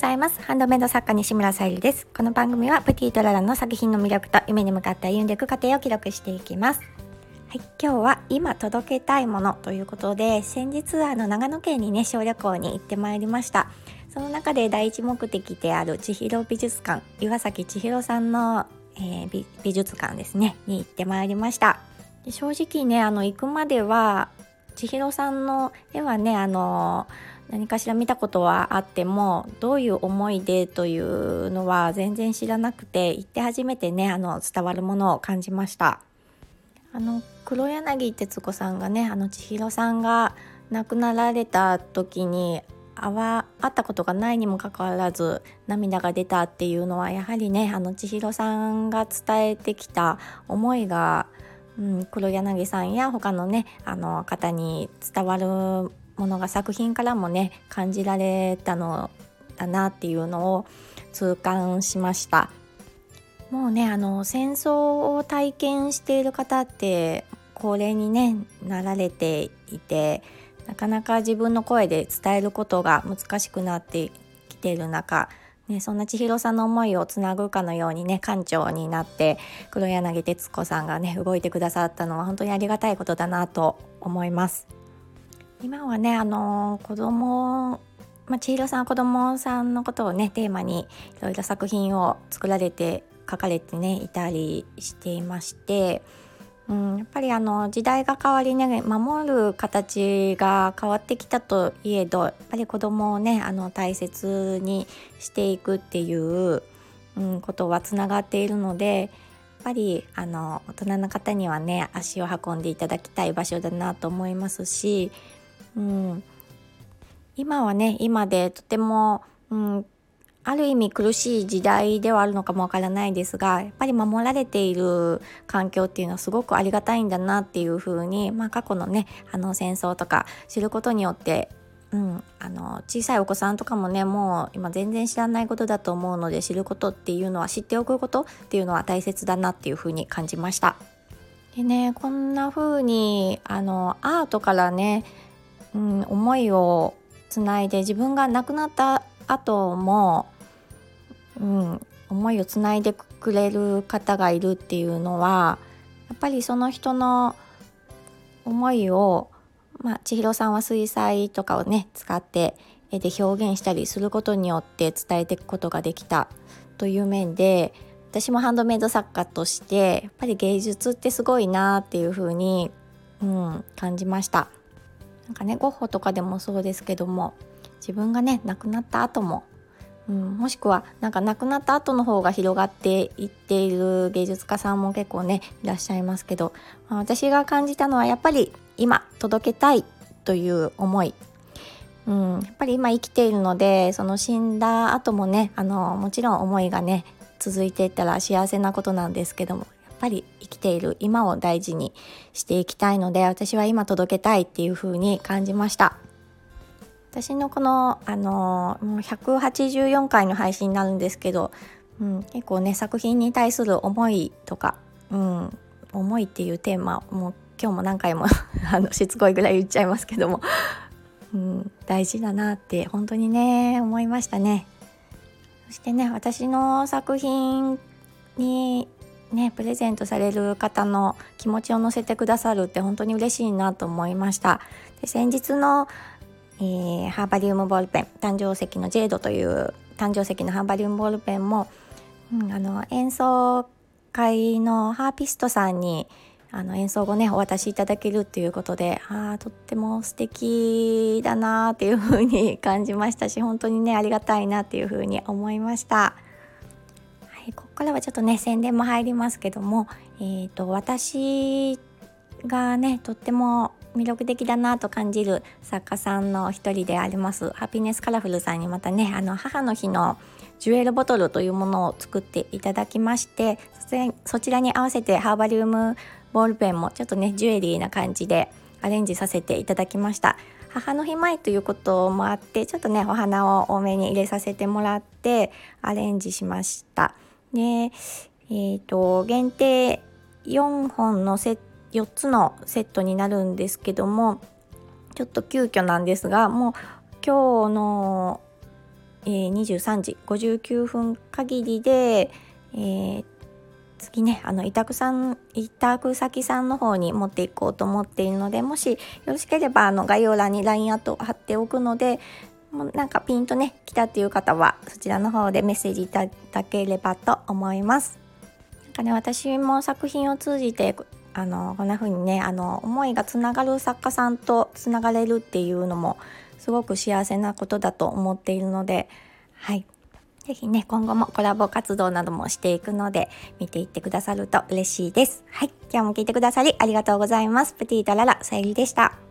ざいます。ハンドメイド作家西村さゆりです。この番組はプティトララの作品の魅力と夢に向かって歩んでいく過程を記録していきます。はい、今日は今届けたいものということで先日あの長野県にね小旅行に行ってまいりました。その中で第一目的である千尋美術館岩崎千尋さんの、えー、美術館ですねに行ってまいりました。で正直ねあの行くまでは千尋さんの絵はねあの何かしら見たことはあってもどういう思いでというのは全然知らなくて行って初めてねあの伝わるものを感じました。あの黒柳徹子さんがねあの千尋さんが亡くなられた時に会わ会ったことがないにもかかわらず涙が出たっていうのはやはりねあの千尋さんが伝えてきた思いがうん、黒柳さんや他のねあの方に伝わるものが作品からもね感じられたのだなっていうのを痛感しましたもうねあの戦争を体験している方って高齢に、ね、なられていてなかなか自分の声で伝えることが難しくなってきている中ね、そんな千尋さんの思いをつなぐかのようにね館長になって黒柳徹子さんがね動いてくださったのは本当にありがたいことだなと思います。今はねあの子供まあ、千尋さんは子供さんのことをねテーマにいろいろ作品を作られて書かれてねいたりしていましてうん、やっぱりあの時代が変わりね守る形が変わってきたといえどやっぱり子供をねあの大切にしていくっていう、うん、ことはつながっているのでやっぱりあの大人の方にはね足を運んでいただきたい場所だなと思いますし、うん、今はね今でとても、うん、ある意味苦しい時代ではあるのかもわからないですがやっぱり守られている環境っていうのはすごくありがたいんだなっていうふうに、まあ、過去のねあの戦争とか知ることによってうん、あの小さいお子さんとかもねもう今全然知らないことだと思うので知ることっていうのは知っておくことっていうのは大切だなっていうふうに感じました。でねこんな風にあのアートからね、うん、思いをつないで自分が亡くなった後も、うん、思いをつないでくれる方がいるっていうのはやっぱりその人の思いを、まあ、千尋さんは水彩とかをね使って絵で表現したりすることによって伝えていくことができたという面で私もハンドメイド作家としてやっぱり芸術ってすごいなっていう風に、うん、感じました。なんかねゴッホとかでもそうですけども自分がね亡くなった後も、うん、もしくはなんか亡くなった後の方が広がっていっている芸術家さんも結構ねいらっしゃいますけど、まあ、私が感じたのはやっぱり今届けたいという思い。うん、やっぱり今生きているのでその死んだ後もねあのもちろん思いがね続いていったら幸せなことなんですけどもぱり生きている今を大事にしていきたいので私は今届けたいっていう風に感じました。私のこの、あの184回の配信になるんですけど、うん、結構ね作品に対する思いとか、うん、思いっていうテーマもう今日も何回も あのしつこいぐらい言っちゃいますけども、うん、大事だなって本当にね思いましたね。そしてね私の作品にねプレゼントされる方の気持ちを乗せてくださるって本当に嬉しいなと思いました。で先日のえー、ハーバリウムボールペン誕生石のジェードという誕生石のハーバリウムボールペンも、うん、あの演奏会のハーピストさんにあの演奏後ねお渡しいただけるっていうことでああとっても素敵だなっていう風に感じましたし本当にねありがたいなっていう風に思いました。はい、ここからはちょっとね宣伝も入りますけども、えーと私がねとっても魅力的だなと感じる作家さんの一人でありますハピネスカラフルさんにまたねあの母の日のジュエルボトルというものを作っていただきましてそちらに合わせてハーバリウムボールペンもちょっとねジュエリーな感じでアレンジさせていただきました。母の日前ということもあってちょっとねお花を多めに入れさせてもらってアレンジしました。でえっ、ー、と限定4本のセ4つのセットになるんですけどもちょっと急遽なんですがもう今日のえー、23時59分限りで、えー、次ねあの委託さん委託先さんの方に持っていこうと思っているのでもしよろしければあの概要欄に LINE アット貼っておくのでもうなんかピンとね来たっていう方はそちらの方でメッセージいただければと思います。なんかね私も作品を通じてあのこんな風にねあの思いがつながる作家さんとつながれるっていうのもすごく幸せなことだと思っているのではい。是非ね今後もコラボ活動などもしていくので見ていってくださると嬉しいです。はい。今日も聞いてくださりありがとうございます。プティータララさゆりでした。